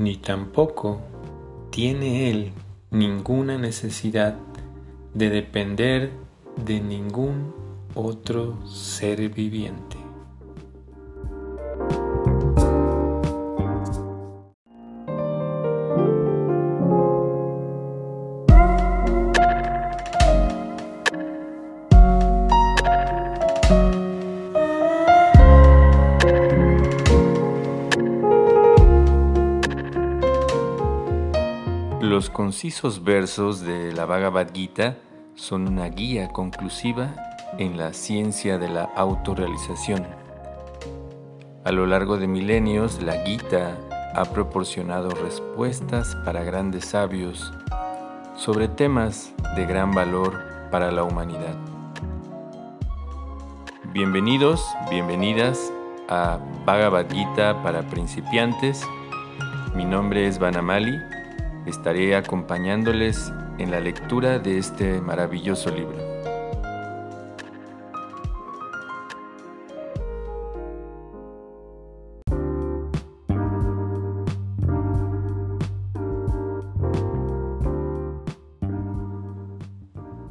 ni tampoco tiene él ninguna necesidad de depender de ningún otro ser viviente. Concisos versos de la Bhagavad Gita son una guía conclusiva en la ciencia de la autorrealización. A lo largo de milenios, la Gita ha proporcionado respuestas para grandes sabios sobre temas de gran valor para la humanidad. Bienvenidos, bienvenidas a Bhagavad Gita para principiantes. Mi nombre es Vanamali estaré acompañándoles en la lectura de este maravilloso libro.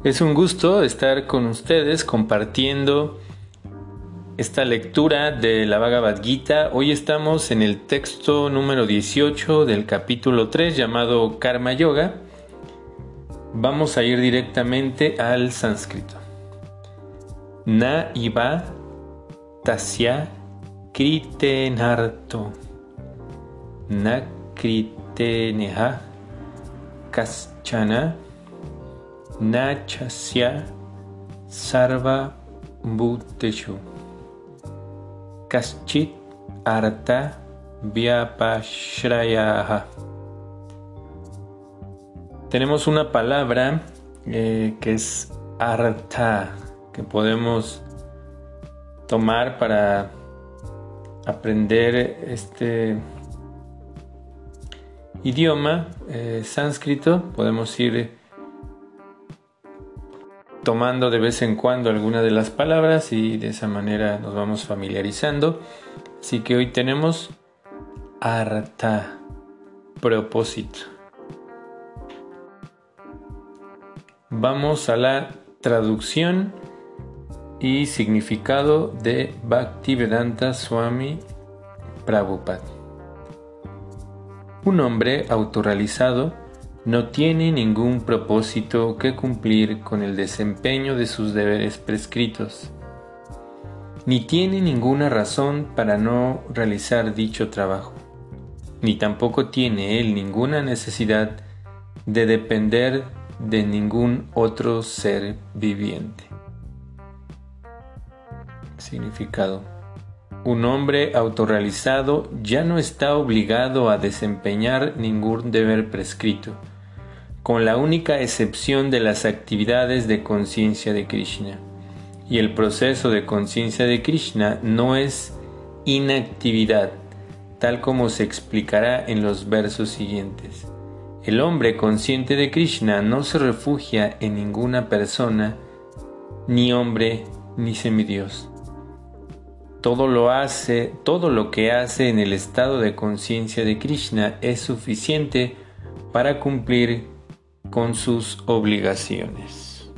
Es un gusto estar con ustedes compartiendo esta lectura de la Bhagavad Gita. Hoy estamos en el texto número 18 del capítulo 3 llamado Karma Yoga. Vamos a ir directamente al sánscrito. Na iva tasya kritenarto. Na kriteneha kaschana. Na chasya sarva bhuteshu. Kaschit Arta Vyapashrayaha. Tenemos una palabra eh, que es Arta, que podemos tomar para aprender este idioma eh, sánscrito. Podemos ir tomando de vez en cuando alguna de las palabras y de esa manera nos vamos familiarizando. Así que hoy tenemos arta, propósito. Vamos a la traducción y significado de Bhaktivedanta Swami Prabhupada. Un hombre autorrealizado no tiene ningún propósito que cumplir con el desempeño de sus deberes prescritos, ni tiene ninguna razón para no realizar dicho trabajo, ni tampoco tiene él ninguna necesidad de depender de ningún otro ser viviente. Significado. Un hombre autorrealizado ya no está obligado a desempeñar ningún deber prescrito, con la única excepción de las actividades de conciencia de Krishna. Y el proceso de conciencia de Krishna no es inactividad, tal como se explicará en los versos siguientes. El hombre consciente de Krishna no se refugia en ninguna persona, ni hombre, ni semidios todo lo hace, todo lo que hace en el estado de conciencia de Krishna es suficiente para cumplir con sus obligaciones.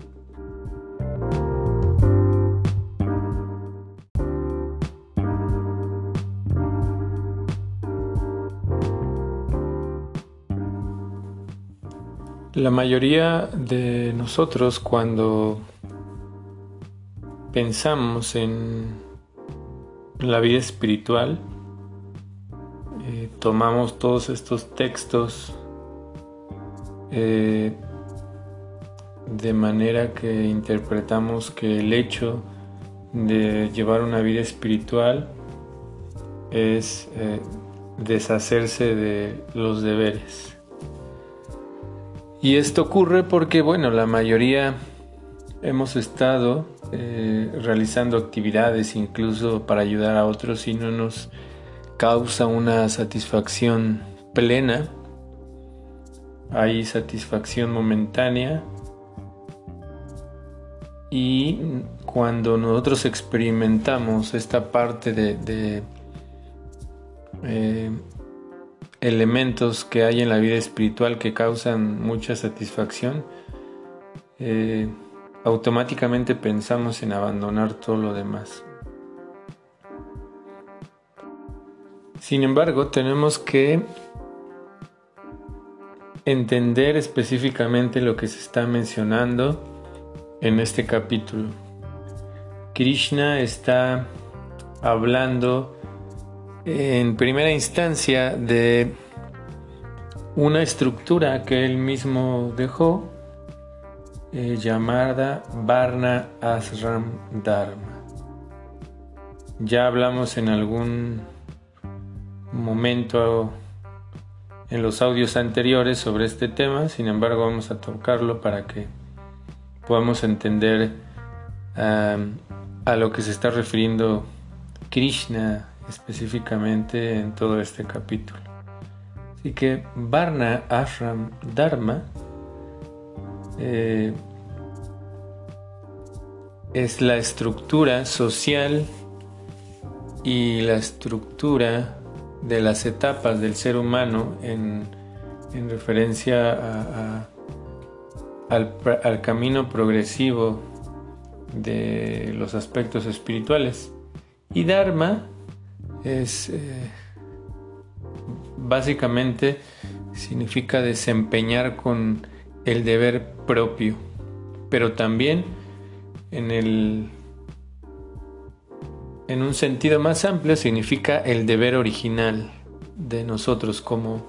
La mayoría de nosotros cuando pensamos en la vida espiritual, eh, tomamos todos estos textos eh, de manera que interpretamos que el hecho de llevar una vida espiritual es eh, deshacerse de los deberes. Y esto ocurre porque, bueno, la mayoría hemos estado eh, realizando actividades incluso para ayudar a otros y no nos causa una satisfacción plena. Hay satisfacción momentánea y cuando nosotros experimentamos esta parte de, eh, elementos que hay en la vida espiritual que causan mucha satisfacción, eh, automáticamente pensamos en abandonar todo lo demás. Sin embargo, tenemos que entender específicamente lo que se está mencionando en este capítulo. Krishna está hablando en primera instancia de una estructura que él mismo dejó eh, llamada Varna Asram Dharma. Ya hablamos en algún momento en los audios anteriores sobre este tema, sin embargo vamos a tocarlo para que podamos entender a lo que se está refiriendo Krishna específicamente en todo este capítulo. Así que Varna Ashram Dharma eh, es la estructura social y la estructura de las etapas del ser humano en, referencia al camino progresivo de los aspectos espirituales. Y Dharma es eh, básicamente significa desempeñar con el deber propio, pero también en el en un sentido más amplio significa el deber original de nosotros como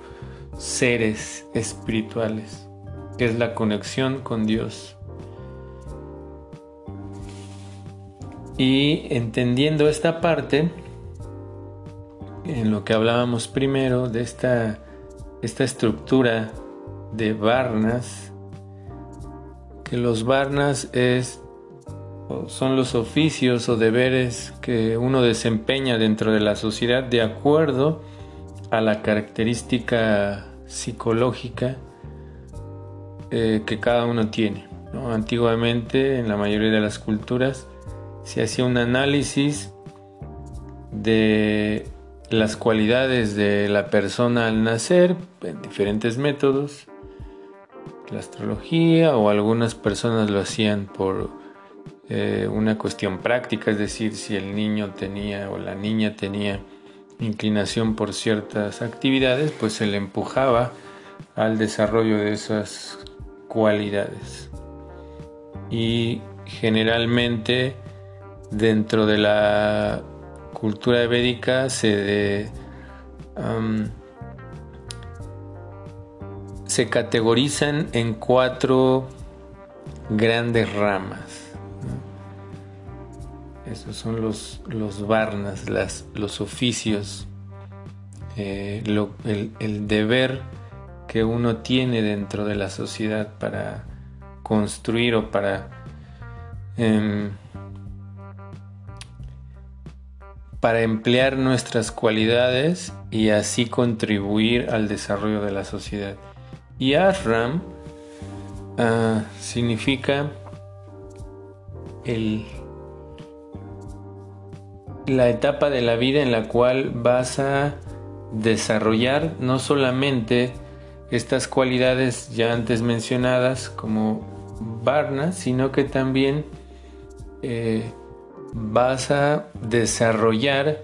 seres espirituales, que es la conexión con Dios. Y entendiendo esta parte, en lo que hablábamos primero de esta, esta estructura de Varnas, que los Varnas es, son los oficios o deberes que uno desempeña dentro de la sociedad de acuerdo a la característica psicológica eh, que cada uno tiene. Antiguamente, en la mayoría de las culturas, se hacía un análisis de las cualidades de la persona al nacer en diferentes métodos, la astrología o algunas personas lo hacían por eh, una cuestión práctica, es decir, si el niño tenía o la niña tenía inclinación por ciertas actividades, pues se le empujaba al desarrollo de esas cualidades. Y generalmente dentro de la cultura védica se, se categorizan en cuatro grandes ramas. Esos son los, los varnas, las, los oficios, eh, el, deber que uno tiene dentro de la sociedad para construir o para em, para emplear nuestras cualidades y así contribuir al desarrollo de la sociedad. Y ashram ah, significa el, la etapa de la vida en la cual vas a desarrollar no solamente estas cualidades ya antes mencionadas como Varna, sino que también eh, vas a desarrollar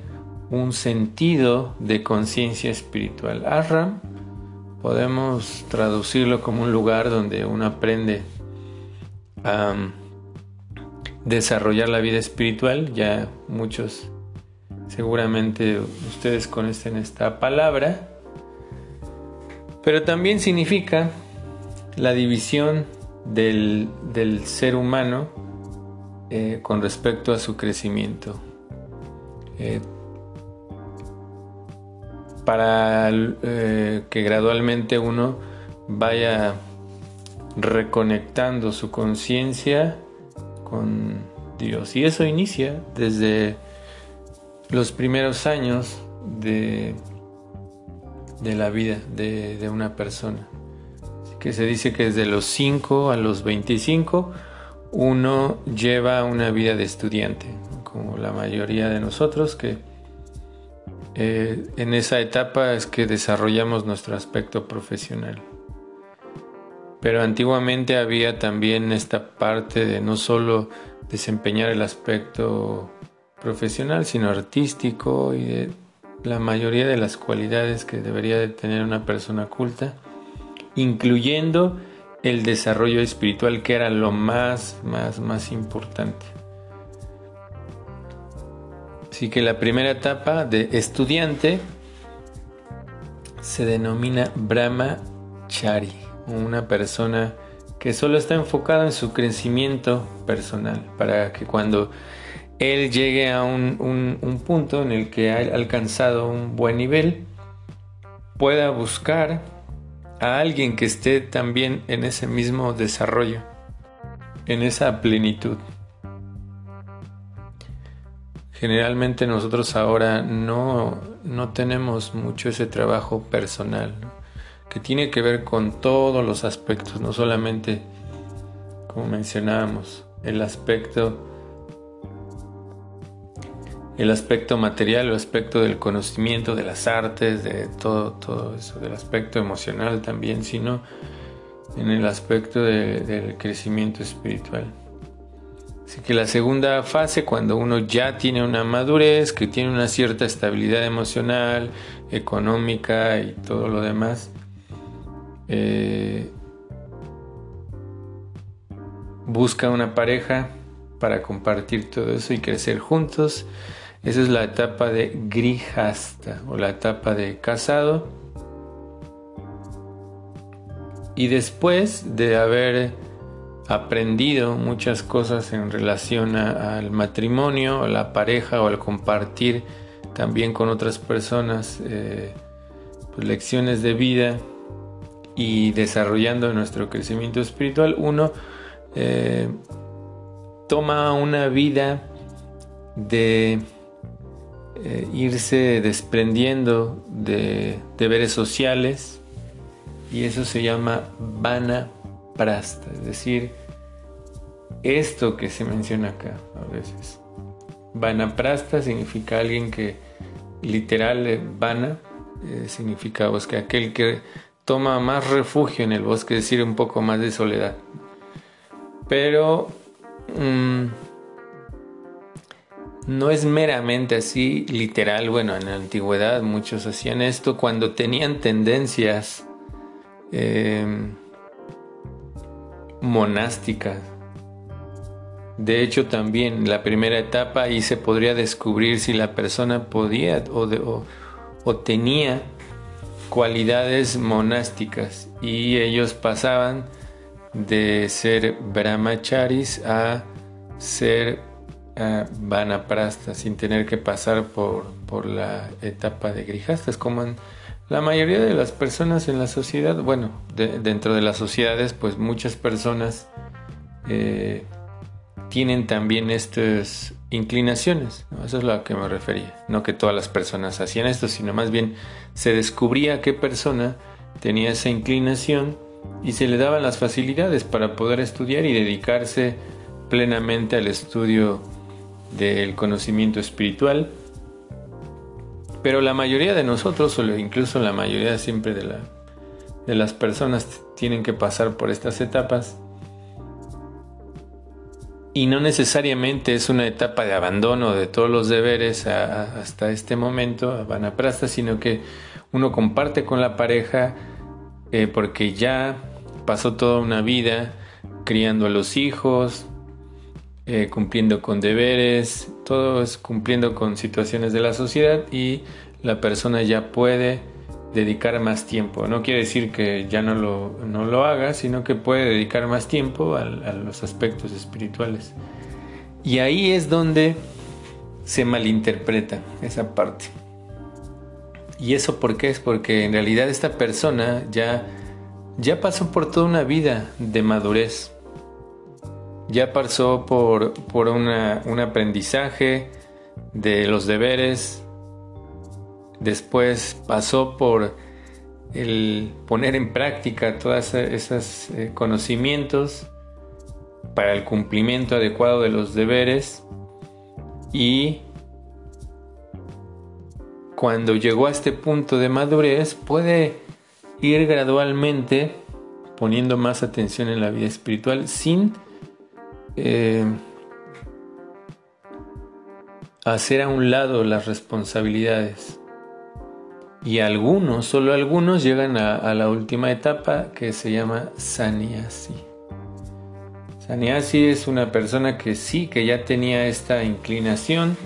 un sentido de conciencia espiritual. Ashram podemos traducirlo como un lugar donde uno aprende a desarrollar la vida espiritual. Ya muchos seguramente ustedes conocen esta palabra. Pero también significa la división del, del ser humano eh, con respecto a su crecimiento. Eh, para eh, que gradualmente uno vaya reconectando su conciencia con Dios. Y eso inicia desde los primeros años de, de la vida de, de, una persona. Así que se dice que desde los 5 a los 25 uno lleva una vida de estudiante, como la mayoría de nosotros que eh, en esa etapa es que desarrollamos nuestro aspecto profesional. Pero antiguamente había también esta parte de no solo desempeñar el aspecto profesional, sino artístico y de la mayoría de las cualidades que debería de tener una persona culta, incluyendo el desarrollo espiritual que era lo más, más, más importante. Así que la primera etapa de estudiante se denomina Brahmachari, una persona que solo está enfocada en su crecimiento personal, para que cuando él llegue a un, un punto en el que ha alcanzado un buen nivel, pueda buscar a alguien que esté también en ese mismo desarrollo, en esa plenitud. Generalmente nosotros ahora no, tenemos mucho ese trabajo personal, que tiene que ver con todos los aspectos, no solamente, como mencionábamos, el aspecto el aspecto material, el aspecto del conocimiento, de las artes, de todo, todo eso, del aspecto emocional también, sino en el aspecto del crecimiento espiritual. Así que la segunda fase, cuando uno ya tiene una madurez, que tiene una cierta estabilidad emocional, económica y todo lo demás, eh, busca una pareja para compartir todo eso y crecer juntos. Esa es la etapa de grihasta o la etapa de casado. Y después de haber aprendido muchas cosas en relación al matrimonio, a la pareja o al compartir también con otras personas eh, pues, lecciones de vida y desarrollando nuestro crecimiento espiritual, uno eh, toma una vida de eh, irse desprendiendo de deberes sociales y eso se llama vana prasta, es decir, esto que se menciona acá a veces. Vanaprasta significa alguien que literal vana eh, significa bosque, aquel que toma más refugio en el bosque, es decir, un poco más de soledad. Pero mm, no es meramente así literal, bueno, en la antigüedad muchos hacían esto cuando tenían tendencias eh, monásticas de hecho, también la primera etapa ahí se podría descubrir si la persona podía o, tenía cualidades monásticas. Y ellos pasaban de ser brahmacharis a ser vanaprasta sin tener que pasar por, por la etapa de grijastas como en la mayoría de las personas en la sociedad bueno dentro de las sociedades pues muchas personas eh, tienen también estas inclinaciones. Eso es lo que me refería. No que todas las personas hacían esto, sino más bien se descubría qué persona tenía esa inclinación y se le daban las facilidades para poder estudiar y dedicarse plenamente al estudio del conocimiento espiritual. Pero la mayoría de nosotros, o incluso la mayoría siempre de, la, de las personas, tienen que pasar por estas etapas. Y no necesariamente es una etapa de abandono de todos los deberes hasta este momento, a Vanaprasta, sino que uno comparte con la pareja eh, porque ya pasó toda una vida criando a los hijos, eh, cumpliendo con deberes, todo es cumpliendo con situaciones de la sociedad y la persona ya puede dedicar más tiempo. No quiere decir que ya no lo, no lo haga, sino que puede dedicar más tiempo a, los aspectos espirituales. Y ahí es donde se malinterpreta esa parte. ¿Y eso por qué? Es porque en realidad esta persona ya, ya pasó por toda una vida de madurez. Ya pasó por, por un aprendizaje de los deberes, Después pasó por el poner en práctica todos esos eh, conocimientos para el cumplimiento adecuado de los deberes. Y cuando llegó a este punto de madurez puede ir gradualmente poniendo más atención en la vida espiritual sin eh, hacer a un lado las responsabilidades. Y algunos, solo algunos, llegan a, la última etapa que se llama Sanyasi. Sanyasi es una persona que sí, que ya tenía esta inclinación,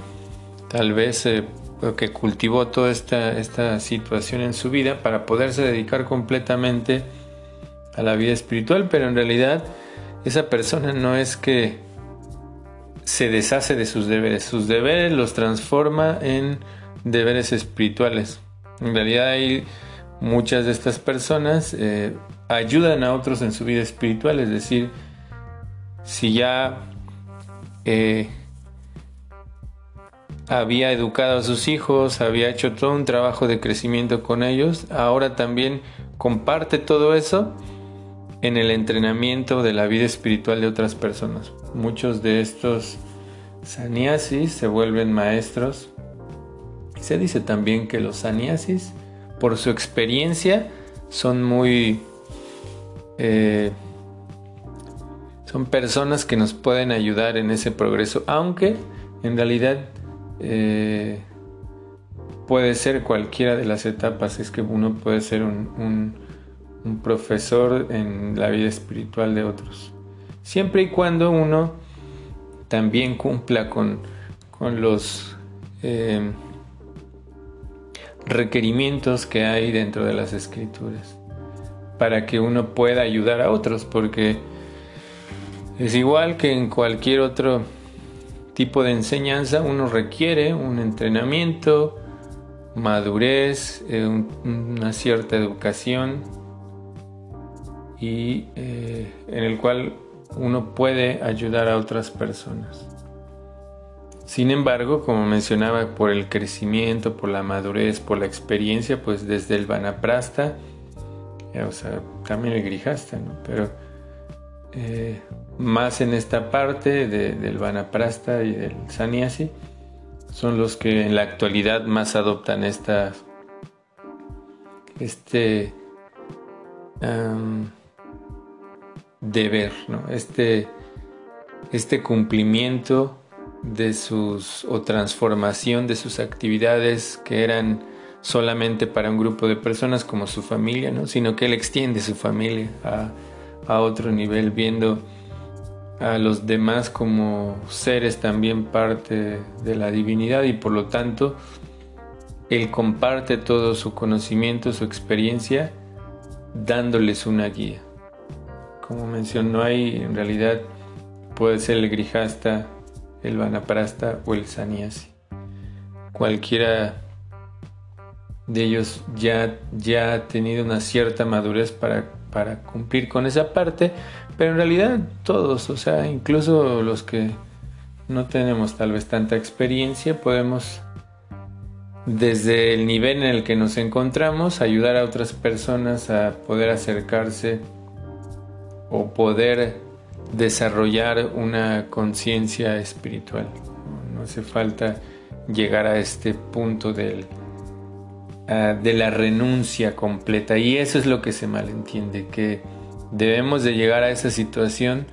tal vez eh, que cultivó toda esta, esta situación en su vida para poderse dedicar completamente a la vida espiritual, pero en realidad esa persona no es que se deshace de sus deberes, sus deberes los transforma en deberes espirituales. En realidad hay muchas de estas personas eh, ayudan a otros en su vida espiritual, es decir, si ya eh, había educado a sus hijos, había hecho todo un trabajo de crecimiento con ellos, ahora también comparte todo eso en el entrenamiento de la vida espiritual de otras personas. Muchos de estos sannyasis se vuelven maestros. Se dice también que los sannyasis, por su experiencia, son muy... Eh, son personas que nos pueden ayudar en ese progreso, aunque en realidad eh, puede ser cualquiera de las etapas. Es que uno puede ser un un profesor en la vida espiritual de otros. Siempre y cuando uno también cumpla con, los eh, requerimientos que hay dentro de las escrituras para que uno pueda ayudar a otros porque es igual que en cualquier otro tipo de enseñanza uno requiere un entrenamiento madurez eh, una cierta educación y eh, en el cual uno puede ayudar a otras personas. Sin embargo, como mencionaba, por el crecimiento, por la madurez, por la experiencia, pues desde el Vanaprasta, o sea, también el Grijasta, ¿no? Pero eh, más en esta parte del Vanaprasta y del Sannyasi, son los que en la actualidad más adoptan esta, este, deber, ¿no? este, este cumplimiento de sus o transformación de sus actividades que eran solamente para un grupo de personas como su familia, ¿no? sino que él extiende su familia a, a otro nivel, viendo a los demás como seres también parte de la divinidad y por lo tanto él comparte todo su conocimiento, su experiencia, dándoles una guía como mencionó hay en realidad puede ser el grijasta, el vanaprasta o el sanyasi. Cualquiera de ellos ya, ya ha tenido una cierta madurez para, para cumplir con esa parte, pero en realidad todos, o sea, incluso los que no tenemos tal vez tanta experiencia, podemos desde el nivel en el que nos encontramos ayudar a otras personas a poder acercarse o poder desarrollar una conciencia espiritual. No hace falta llegar a este punto ah, de la renuncia completa. Y eso es lo que se malentiende, que debemos de llegar a esa situación.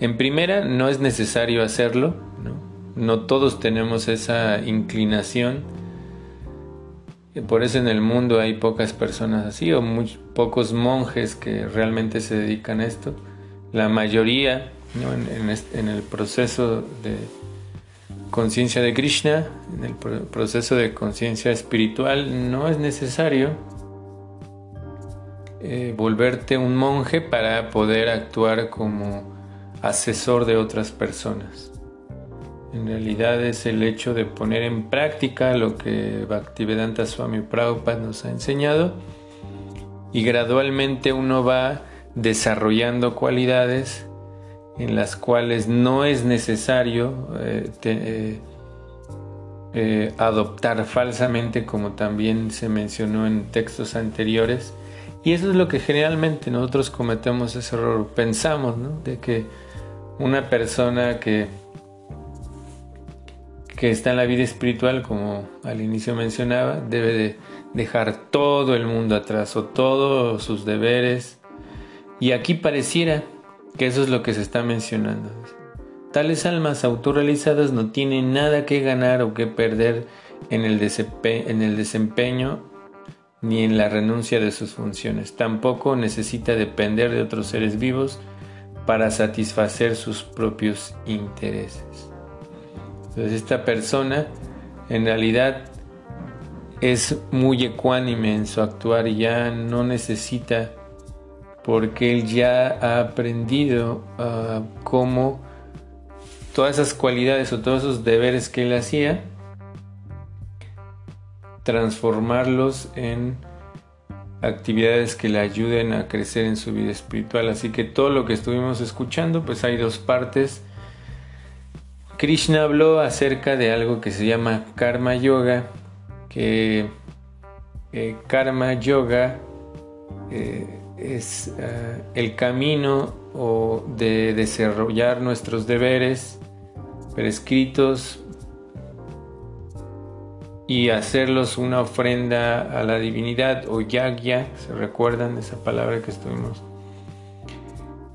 En primera, no es necesario hacerlo, no, no todos tenemos esa inclinación por eso en el mundo hay pocas personas así o pocos monjes que realmente se dedican a esto. La mayoría en, el proceso de conciencia de Krishna, en el proceso de conciencia espiritual, no es necesario eh, volverte un monje para poder actuar como asesor de otras personas. En realidad es el hecho de poner en práctica lo que Bhaktivedanta Swami Prabhupada nos ha enseñado y gradualmente uno va desarrollando cualidades en las cuales no es necesario eh, eh, eh, adoptar falsamente como también se mencionó en textos anteriores. Y eso es lo que generalmente nosotros cometemos ese error. Pensamos de que una persona que que está en la vida espiritual, como al inicio mencionaba, debe de dejar todo el mundo atrás o todos sus deberes. Y aquí pareciera que eso es lo que se está mencionando. Tales almas autorrealizadas no tienen nada que ganar o que perder en el, en el desempeño ni en la renuncia de sus funciones. Tampoco necesita depender de otros seres vivos para satisfacer sus propios intereses. Entonces esta persona en realidad es muy ecuánime en su actuar y ya no necesita porque él ya ha aprendido ah, cómo todas esas cualidades o todos esos deberes que él hacía transformarlos en actividades que le ayuden a crecer en su vida espiritual. Así que todo lo que estuvimos escuchando, pues hay dos partes Krishna habló acerca de algo que se llama karma yoga, que eh, karma yoga eh, es eh, el camino de desarrollar nuestros deberes prescritos y hacerlos una ofrenda a la divinidad o yagya, se recuerdan esa palabra que estuvimos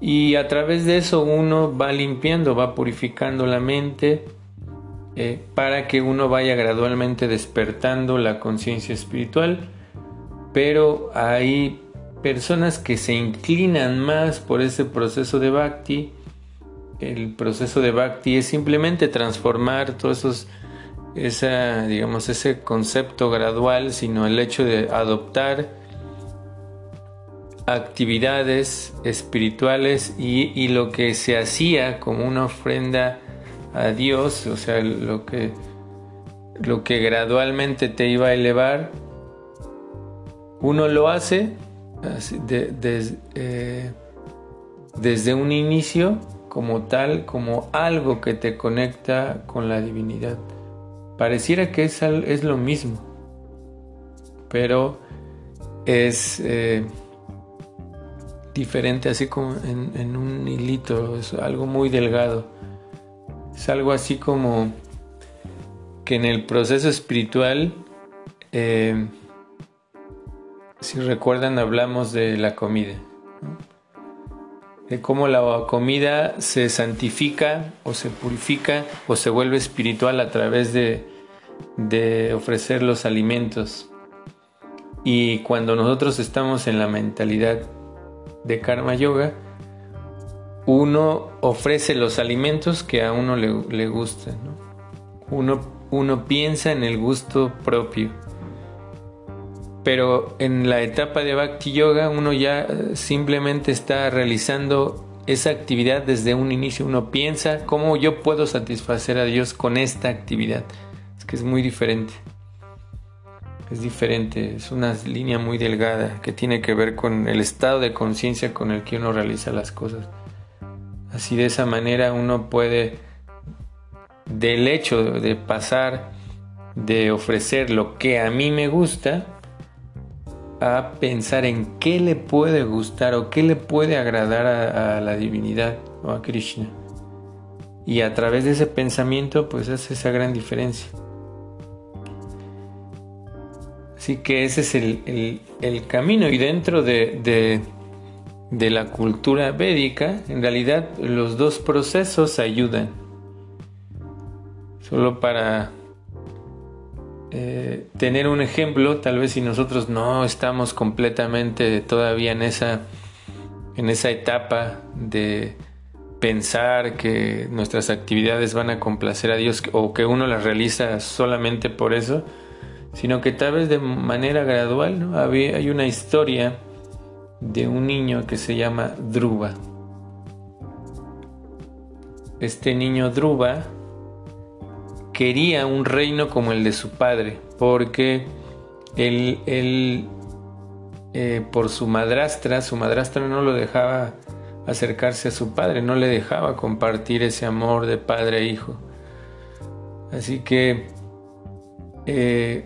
y a través de eso uno va limpiando, va purificando la mente eh, para que uno vaya gradualmente despertando la conciencia espiritual. Pero hay personas que se inclinan más por ese proceso de bhakti. El proceso de bhakti es simplemente transformar todos esos esa, digamos, ese concepto gradual, sino el hecho de adoptar actividades espirituales y, lo que se hacía como una ofrenda a Dios, o sea, lo que, lo que gradualmente te iba a elevar, uno lo hace eh, desde un inicio como tal, como algo que te conecta con la divinidad. Pareciera que es, es lo mismo, pero es... Eh, diferente, así como en, un hilito, es algo muy delgado. Es algo así como que en el proceso espiritual, eh, si recuerdan, hablamos de la comida, de cómo la comida se santifica o se purifica o se vuelve espiritual a través de, de ofrecer los alimentos. Y cuando nosotros estamos en la mentalidad de Karma Yoga, uno ofrece los alimentos que a uno le, gustan. Uno, uno piensa en el gusto propio. Pero en la etapa de Bhakti Yoga uno ya eh, simplemente está realizando esa actividad desde un inicio. Uno piensa cómo yo puedo satisfacer a Dios con esta actividad. Es que es muy diferente es diferente, es una línea muy delgada que tiene que ver con el estado de conciencia con el que uno realiza las cosas. Así de esa manera uno puede, del hecho de pasar de ofrecer lo que a mí me gusta, a pensar en qué le puede gustar o qué le puede agradar a, la divinidad o a Krishna. Y a través de ese pensamiento pues hace esa gran diferencia. Así que ese es el, camino y dentro de, la cultura védica, en realidad los dos procesos ayudan. Solo para eh, tener un ejemplo, tal vez si nosotros no estamos completamente todavía en esa, en esa etapa de pensar que nuestras actividades van a complacer a Dios o que uno las realiza solamente por eso, sino que tal vez de manera gradual, ¿no? hay una historia de un niño que se llama Druba. Este niño Druba quería un reino como el de su padre, porque él, él eh, por su madrastra, su madrastra no lo dejaba acercarse a su padre, no le dejaba compartir ese amor de padre e hijo. Así que eh,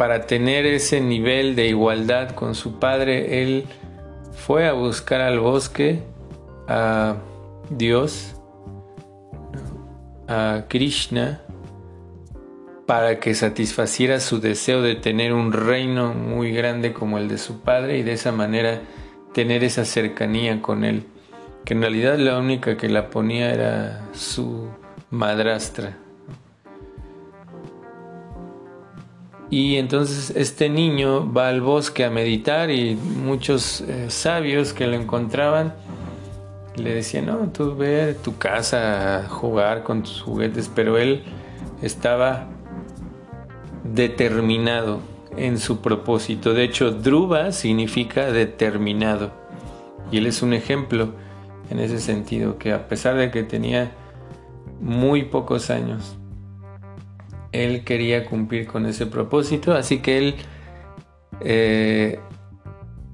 para tener ese nivel de igualdad con su padre, él fue a buscar al bosque a Dios, a Krishna, para que satisfaciera su deseo de tener un reino muy grande como el de su padre y de esa manera tener esa cercanía con él, que en realidad la única que la ponía era su madrastra. Y entonces este niño va al bosque a meditar y muchos eh, sabios que lo encontraban le decían, no, tú ve tu casa a jugar con tus juguetes, pero él estaba determinado en su propósito. De hecho, Druva significa determinado. Y él es un ejemplo en ese sentido, que a pesar de que tenía muy pocos años, él quería cumplir con ese propósito, así que él, eh,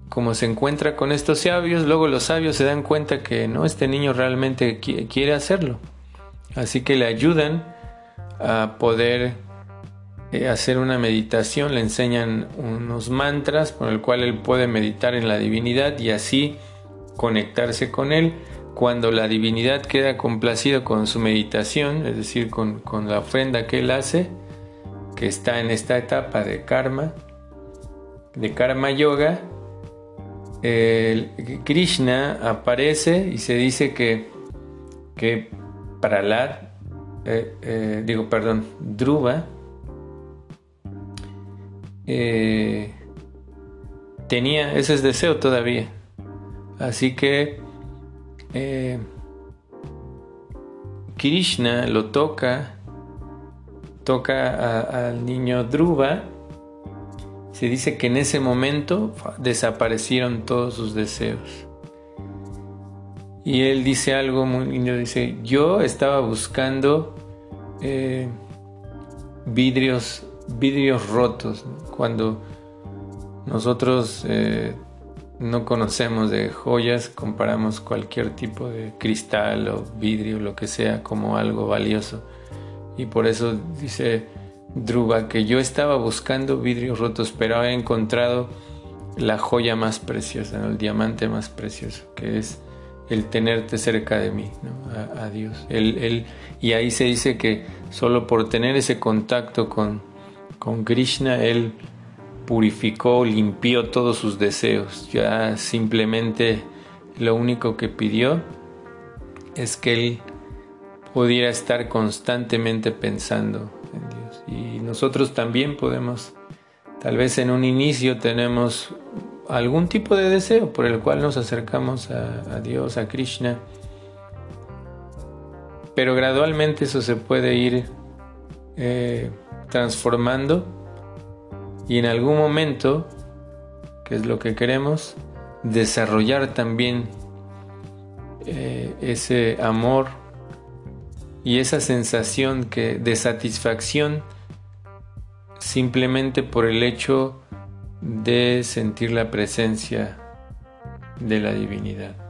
como se encuentra con estos sabios, luego los sabios se dan cuenta que no, este niño realmente quiere hacerlo, así que le ayudan a poder eh, hacer una meditación, le enseñan unos mantras por el cual él puede meditar en la divinidad y así conectarse con él cuando la divinidad queda complacido con su meditación, es decir, con, la ofrenda que él hace, que está en esta etapa de karma, de karma yoga, Krishna aparece y se dice que, que eh, eh, digo, perdón, Dhruva, eh, tenía ese deseo todavía. Así que eh, Krishna lo toca, toca al niño Dhruva. Se dice que en ese momento desaparecieron todos sus deseos. Y él dice algo muy lindo, dice, yo estaba buscando eh, vidrios, vidrios rotos. Cuando nosotros eh, no conocemos de joyas, comparamos cualquier tipo de cristal o vidrio, lo que sea, como algo valioso. Y por eso dice Druba que yo estaba buscando vidrios rotos, pero he encontrado la joya más preciosa, el diamante más precioso, que es el tenerte cerca de mí, a, Dios. y ahí se dice que solo por tener ese contacto con, con Krishna, él purificó, limpió todos sus deseos. Ya simplemente lo único que pidió es que él pudiera estar constantemente pensando en Dios. Y nosotros también podemos, tal vez en un inicio tenemos algún tipo de deseo por el cual nos acercamos a, Dios, a Krishna, pero gradualmente eso se puede ir eh, transformando y en algún momento, que es lo que queremos, desarrollar también eh, ese amor y esa sensación que, de satisfacción simplemente por el hecho de sentir la presencia de la divinidad.